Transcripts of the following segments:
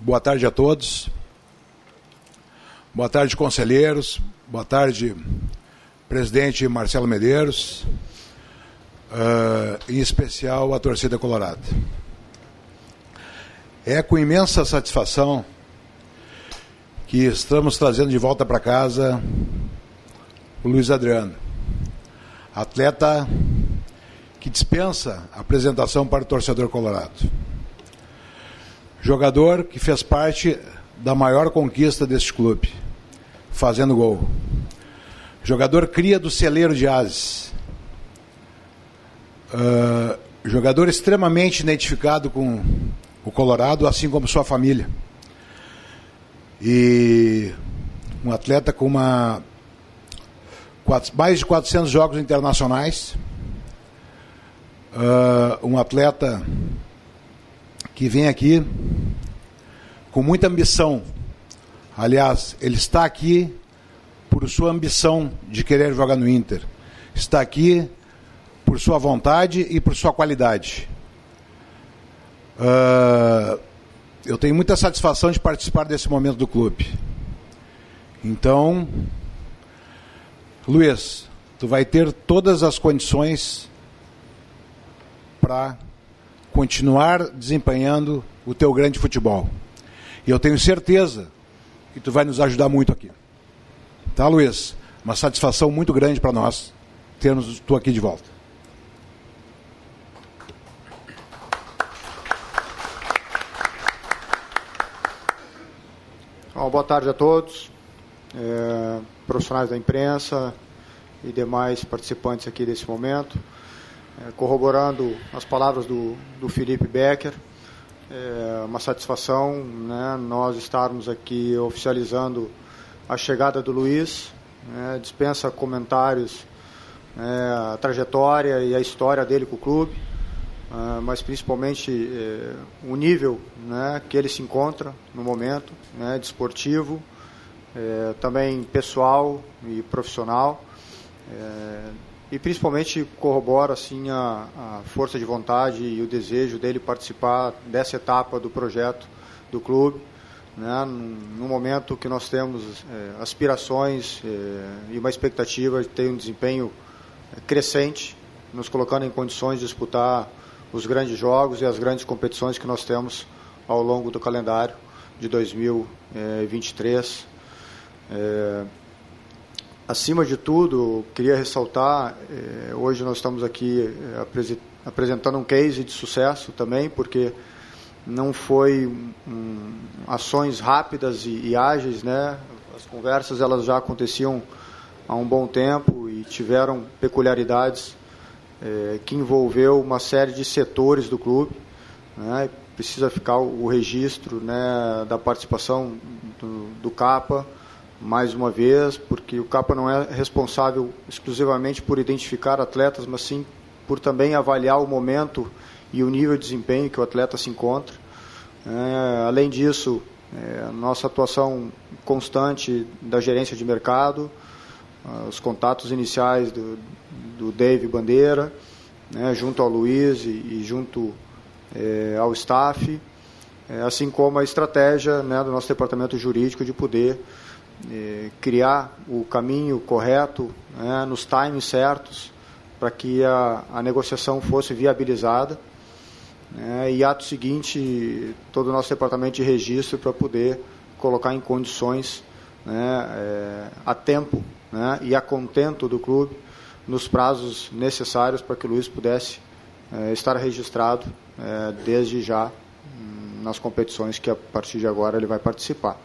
boa tarde a todos. Boa tarde, conselheiros. Boa tarde, presidente Marcelo Medeiros. Uh, em especial a torcida colorada. É com imensa satisfação que estamos trazendo de volta para casa o Luiz Adriano, atleta que dispensa apresentação para o torcedor colorado. Jogador que fez parte da maior conquista deste clube, fazendo gol. Jogador cria do celeiro de ases. Uh, jogador extremamente identificado com o Colorado, assim como sua família. E um atleta com uma mais de 400 jogos internacionais. Uh, um atleta que vem aqui com muita ambição. Aliás, ele está aqui por sua ambição de querer jogar no Inter. Está aqui por sua vontade e por sua qualidade. Uh, eu tenho muita satisfação de participar desse momento do clube. Então, Luiz, tu vai ter todas as condições para continuar desempenhando o teu grande futebol. E eu tenho certeza que tu vai nos ajudar muito aqui. Tá, Luiz? Uma satisfação muito grande para nós termos tu aqui de volta. Bom, boa tarde a todos, é, profissionais da imprensa e demais participantes aqui desse momento. É, corroborando as palavras do, do Felipe Becker, é uma satisfação né, nós estarmos aqui oficializando a chegada do Luiz. Né, dispensa comentários né, a trajetória e a história dele com o clube uh, mas principalmente uh, o nível né, que ele se encontra no momento, né, desportivo, uh, também pessoal e profissional, e principalmente corrobora assim a, a, força de vontade e o desejo dele participar dessa etapa do projeto do clube, né, no momento que nós temos aspirações e uma expectativa de ter um desempenho crescente, nos colocando em condições de disputar os grandes jogos e as grandes competições que nós temos ao longo do calendário de 2023. É, acima de tudo, queria ressaltar, é, hoje nós estamos aqui é, apresentando um case de sucesso também, porque não foi um, ações rápidas e, e ágeis, né? As conversas elas já aconteciam há um bom tempo e tiveram peculiaridades é, que envolveu uma série de setores do clube. Né, precisa ficar o registro né, da participação do, do CAPA, mais uma vez, porque o CAPA não é responsável exclusivamente por identificar atletas, mas sim por também avaliar o momento e o nível de desempenho que o atleta se encontra. É, além disso, é, nossa atuação constante da gerência de mercado, os contatos iniciais do, do Dave Bandeira, né, junto ao Luiz e, e junto é, ao staff, é, assim como a estratégia né, do nosso departamento jurídico de poder criar o caminho correto, né, nos times certos, para que a, a negociação fosse viabilizada. Né, e ato seguinte, todo o nosso departamento de registro para poder colocar em condições né, é, a tempo né, e a contento do clube nos prazos necessários para que o Luiz pudesse é, estar registrado é, desde já hum, nas competições que a partir de agora ele vai participar.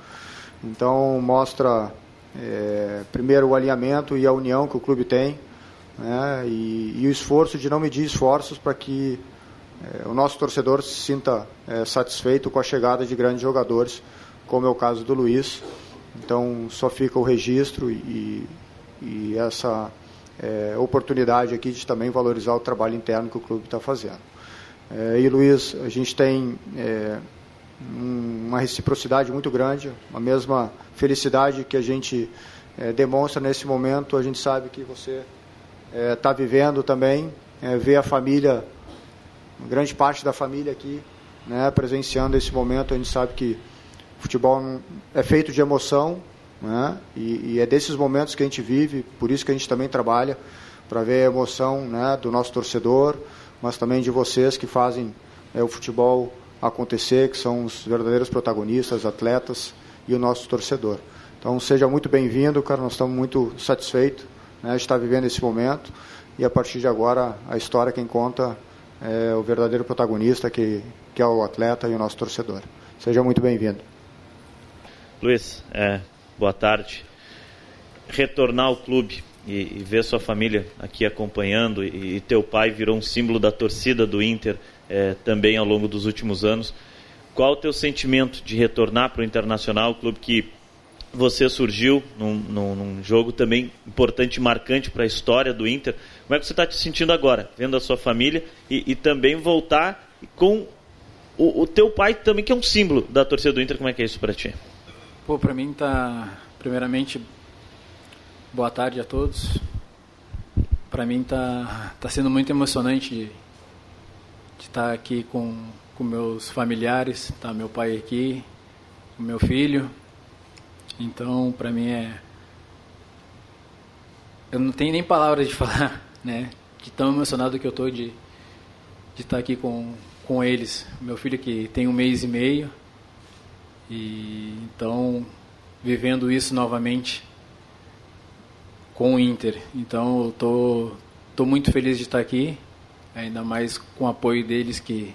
Então mostra é, primeiro o alinhamento e a união que o clube tem né, e, e, o esforço de não medir esforços para que o nosso torcedor se sinta satisfeito com a chegada de grandes jogadores, como é o caso do Luiz. Então só fica o registro e, e essa é, oportunidade aqui de também valorizar o trabalho interno que o clube está fazendo. É, e Luiz, a gente tem é, uma reciprocidade muito grande, a mesma felicidade que a gente é, demonstra nesse momento, a gente sabe que você está é, vivendo também, é, vê a família, grande parte da família aqui, né, presenciando esse momento, a gente sabe que O futebol é feito de emoção, né? E, e, é desses momentos que a gente vive, por isso que a gente também trabalha, para ver a emoção né, do nosso torcedor, mas também de vocês que fazem é, o futebol acontecer, que são os verdadeiros protagonistas, atletas e o nosso torcedor. Então seja muito bem-vindo, cara, nós estamos muito satisfeitos né, de estar vivendo esse momento e a partir de agora a história quem conta é o verdadeiro protagonista que, que é o atleta e o nosso torcedor. Seja muito bem-vindo. Luiz, é, boa tarde. Retornar ao clube e, e ver sua família aqui acompanhando e, e, teu pai virou um símbolo da torcida do Inter é, também ao longo dos últimos anos. Qual o teu sentimento de retornar para o Internacional, o clube que você surgiu num, num, num jogo também importante e marcante para a história do Inter? Como é que você está te sentindo agora, vendo a sua família e, e também voltar com o, o, teu pai também, que é um símbolo da torcida do Inter? Como é que é isso para ti? Pô, para mim tá, primeiramente, boa tarde a todos. Para mim tá, tá sendo muito emocionante de, de estar tá aqui com, com meus familiares, tá meu pai aqui, o meu filho. Então, para mim é eu não tenho nem palavras de falar, né? De tão emocionado que eu tô de de estar tá aqui com com eles. Meu filho que tem um mês e meio e então vivendo isso novamente com o Inter. Então eu tô tô muito feliz de estar tá aqui, ainda mais com o apoio deles que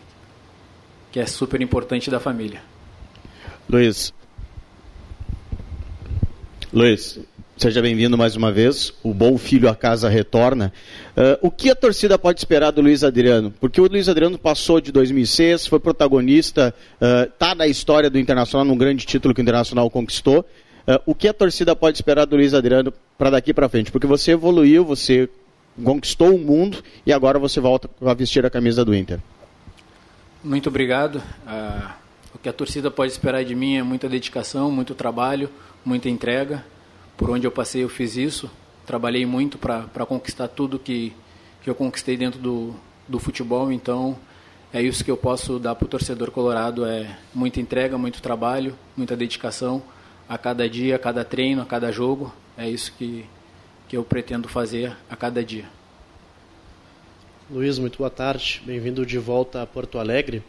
que é super importante da família. Luiz. Luiz, seja bem-vindo mais uma vez. O bom filho a casa retorna. Uh, o que a torcida pode esperar do Luiz Adriano? Porque o Luiz Adriano passou de 2006, foi protagonista, está uh, na história do Internacional, num grande título que o Internacional conquistou. Uh, o que a torcida pode esperar do Luiz Adriano para daqui para frente? Porque você evoluiu, você conquistou o mundo e agora você volta a vestir a camisa do Inter. Muito obrigado. Uh, o que a torcida pode esperar de mim é muita dedicação, muito trabalho, muita entrega. Por onde eu passei, eu fiz isso. Trabalhei muito para conquistar tudo que, que eu conquistei dentro do, do futebol. Então, é isso que eu posso dar para o torcedor colorado: é muita entrega, muito trabalho, muita dedicação a cada dia, a cada treino, a cada jogo. É isso que, que eu pretendo fazer a cada dia. Luiz, muito boa tarde. Bem-vindo de volta a Porto Alegre.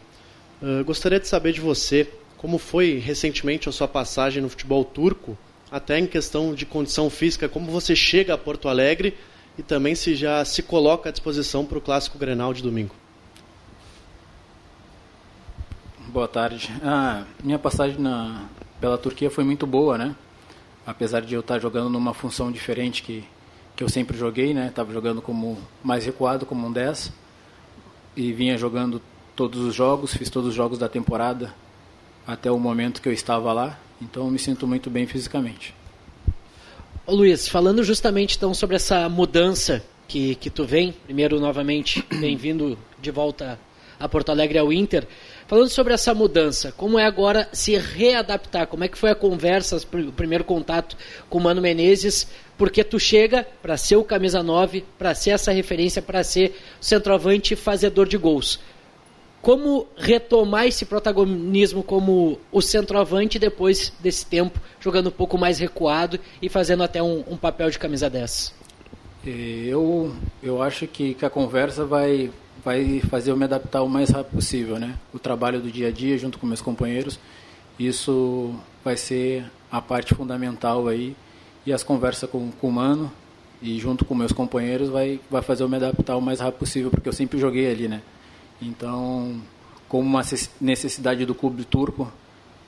Uh, gostaria de saber de você como foi recentemente a sua passagem no futebol turco, até em questão de condição física, como você chega a Porto Alegre e também se já se coloca à disposição para o clássico Grenal de domingo. Boa tarde. Ah, minha passagem na, pela Turquia foi muito boa, né? Apesar de eu estar jogando numa função diferente que que eu sempre joguei, né? Estava jogando como mais recuado, como um 10. E vinha jogando todos os jogos, fiz todos os jogos da temporada até o momento que eu estava lá. Então me sinto muito bem fisicamente. Ô Luiz, falando justamente então sobre essa mudança que, que tu vem, primeiro novamente, bem-vindo de volta a Porto Alegre ao Inter. Falando sobre essa mudança, como é agora se readaptar? Como é que foi a conversa, o primeiro contato com o Mano Menezes? Porque tu chega para ser o camisa 9, para ser essa referência, para ser centroavante fazedor de gols. Como retomar esse protagonismo como o centroavante depois desse tempo, jogando um pouco mais recuado e fazendo até um, um papel de camisa 10? Eu, eu acho que, que a conversa vai, vai fazer eu me adaptar o mais rápido possível, né? O trabalho do dia a dia junto com meus companheiros, isso vai ser a parte fundamental aí e as conversas com, com o Mano e junto com meus companheiros vai vai fazer eu me adaptar o mais rápido possível porque eu sempre joguei ali, né? Então, como uma necessidade do clube turco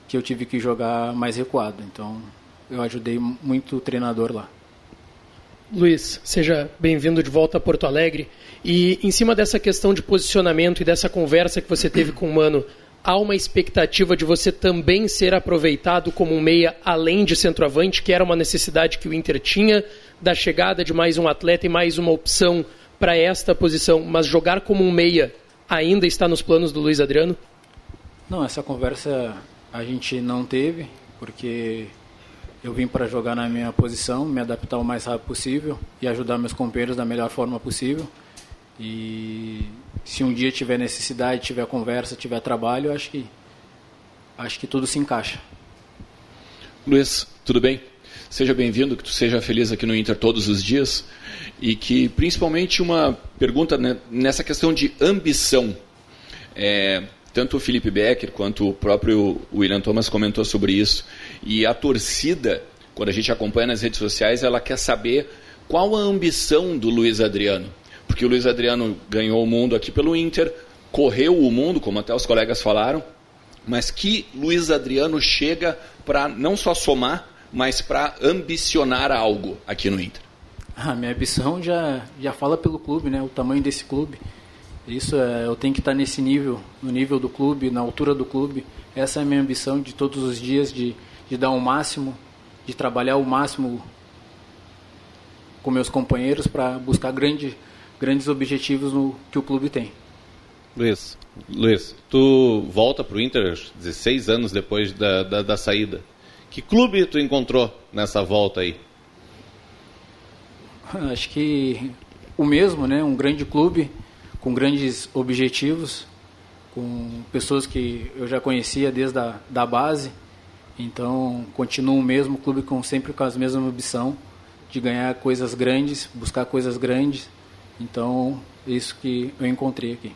que eu tive que jogar mais recuado. Então, eu ajudei muito o treinador lá. Luiz, seja bem-vindo de volta a Porto Alegre. E em cima dessa questão de posicionamento e dessa conversa que você teve com o Mano, há uma expectativa de você também ser aproveitado como um meia além de centroavante, que era uma necessidade que o Inter tinha, da chegada de mais um atleta e mais uma opção para esta posição, mas jogar como um meia ainda está nos planos do Luiz Adriano? Não, essa conversa a gente não teve, porque eu vim para jogar na minha posição, me adaptar o mais rápido possível e ajudar meus companheiros da melhor forma possível. E se um dia tiver necessidade, tiver conversa, tiver trabalho, acho que acho que tudo se encaixa. Luiz, tudo bem? Seja bem-vindo, que tu seja feliz aqui no Inter todos os dias e que principalmente uma pergunta né, nessa questão de ambição. É, tanto o Felipe Becker quanto o próprio William Thomas comentou sobre isso. E a torcida, quando a gente acompanha nas redes sociais, ela quer saber qual a ambição do Luiz Adriano. Porque o Luiz Adriano ganhou o mundo aqui pelo Inter, correu o mundo, como até os colegas falaram, mas que Luiz Adriano chega para não só somar, mas para ambicionar algo aqui no Inter? A minha ambição já, já fala pelo clube, né? O tamanho desse clube. Isso é, eu tenho que estar nesse nível, no nível do clube, na altura do clube. Essa é a minha ambição de todos os dias, de, de dar o máximo, de trabalhar o máximo com meus companheiros para buscar grande, grandes objetivos no que o clube tem. Luiz, Luiz, tu volta para o Inter 16 anos depois da, da, da, saída. Que clube tu encontrou nessa volta aí? Acho que o mesmo, né? Um grande clube com grandes objetivos, com pessoas que eu já conhecia desde a da base. Então, continuo o mesmo clube com sempre com as mesmas ambição de ganhar coisas grandes, buscar coisas grandes. Então, é isso que eu encontrei aqui.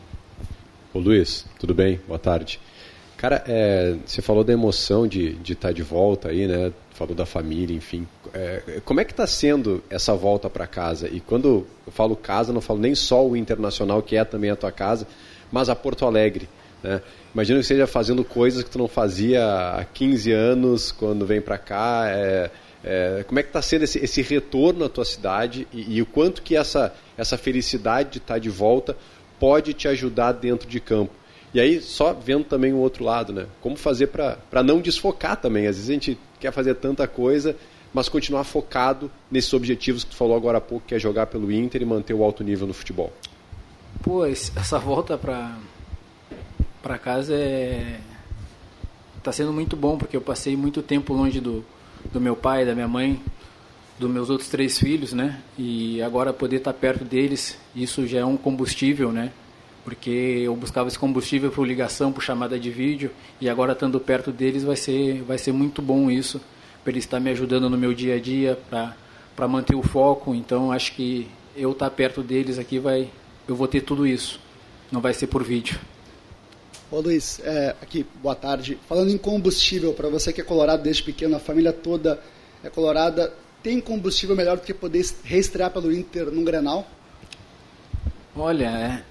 Ô Luiz, tudo bem? Boa tarde. Cara, é, você falou da emoção de, de estar tá de volta aí, né? Falou da família, enfim. É, como é que está sendo essa volta para casa? E quando eu falo casa, não falo nem só o Internacional, que é também a tua casa, mas a Porto Alegre. Né? Imagina que você esteja fazendo coisas que tu não fazia há 15 anos, quando vem para cá. É, é, como é que está sendo esse, esse, retorno à tua cidade e, e, o quanto que essa, essa felicidade de estar tá de volta pode te ajudar dentro de campo. E aí, só vendo também o outro lado, né? Como fazer para não desfocar também. Às vezes a gente quer fazer tanta coisa, mas continuar focado nesses objetivos que tu falou agora há pouco, que é jogar pelo Inter e manter o alto nível no futebol. Pô, essa volta para para casa é tá sendo muito bom porque eu passei muito tempo longe do, do meu pai, da minha mãe, dos meus outros três filhos, né? E agora poder estar perto deles, isso já é um combustível, né? Porque eu buscava esse combustível por ligação, por chamada de vídeo, e agora estando perto deles vai ser, vai ser muito bom isso, para eles estar me ajudando no meu dia a dia, para manter o foco. Então acho que eu estar perto deles aqui vai, eu vou ter tudo isso. Não vai ser por vídeo. Ô Luiz, é, aqui, boa tarde. Falando em combustível, para você que é colorado desde pequeno, a família toda é colorada, tem combustível melhor do que poder reestrear pelo Inter num Grenal? Olha, é,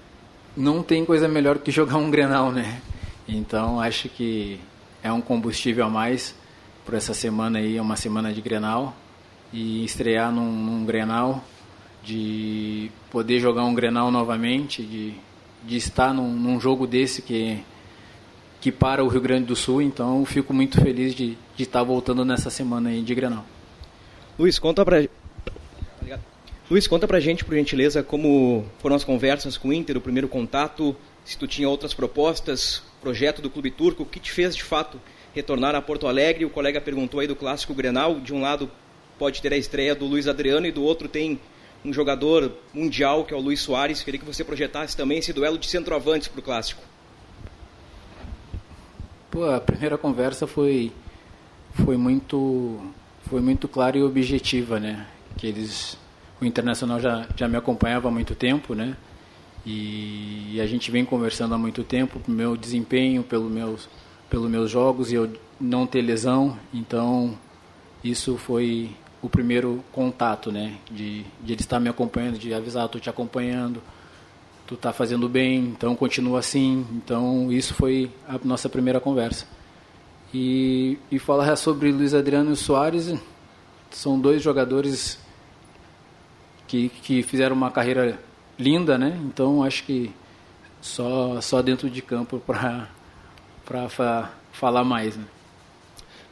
não tem coisa melhor que jogar um Grenal, né? Então acho que é um combustível a mais por essa semana aí, é uma semana de Grenal e estrear num, num Grenal, de poder jogar um Grenal novamente, de, de estar num, num jogo desse que que para o Rio Grande do Sul, então fico muito feliz de, de estar voltando nessa semana aí de Grenal. Luiz, conta pra. Luiz, conta pra gente, por gentileza, como foram as conversas com o Inter, o primeiro contato, se tu tinha outras propostas, projeto do Clube Turco, o que te fez de fato retornar a Porto Alegre? O colega perguntou aí do clássico Grenal, de um lado pode ter a estreia do Luiz Adriano e do outro tem um jogador mundial que é o Luiz Soares. Queria que você projetasse também esse duelo de centroavantes para o clássico. Pô, a primeira conversa foi foi muito foi muito clara e objetiva, né? Que eles, o Internacional já, já me acompanhava há muito tempo, né? E, e a gente vem conversando há muito tempo, pelo meu desempenho, pelo meus, pelos meus jogos e eu não ter lesão, então isso foi o primeiro contato, né? De, de ele estar me acompanhando, de avisar, estou te acompanhando, tu está fazendo bem, então continua assim. Então isso foi a nossa primeira conversa. E, e falar sobre Luiz Adriano e Soares, são dois jogadores que, que fizeram uma carreira linda, né? Então acho que só, só dentro de campo para fa, falar mais. Né?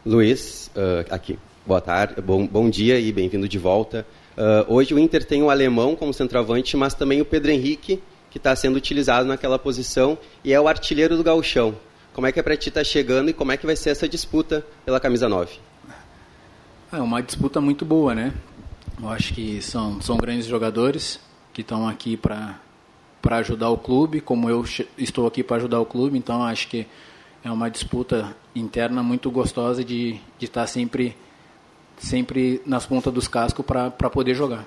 Luiz, uh, aqui. Boa tarde, bom, bom dia e bem-vindo de volta. Uh, hoje o Inter tem o alemão como centroavante, mas também o Pedro Henrique, que está sendo utilizado naquela posição e é o artilheiro do gauchão. Como é que é para ti estar tá chegando e como é que vai ser essa disputa pela camisa 9? É uma disputa muito boa, né? Eu acho que são, são grandes jogadores que estão aqui para ajudar o clube, como eu estou aqui para ajudar o clube, então acho que é uma disputa interna muito gostosa de, de estar sempre, sempre nas pontas dos cascos para poder jogar.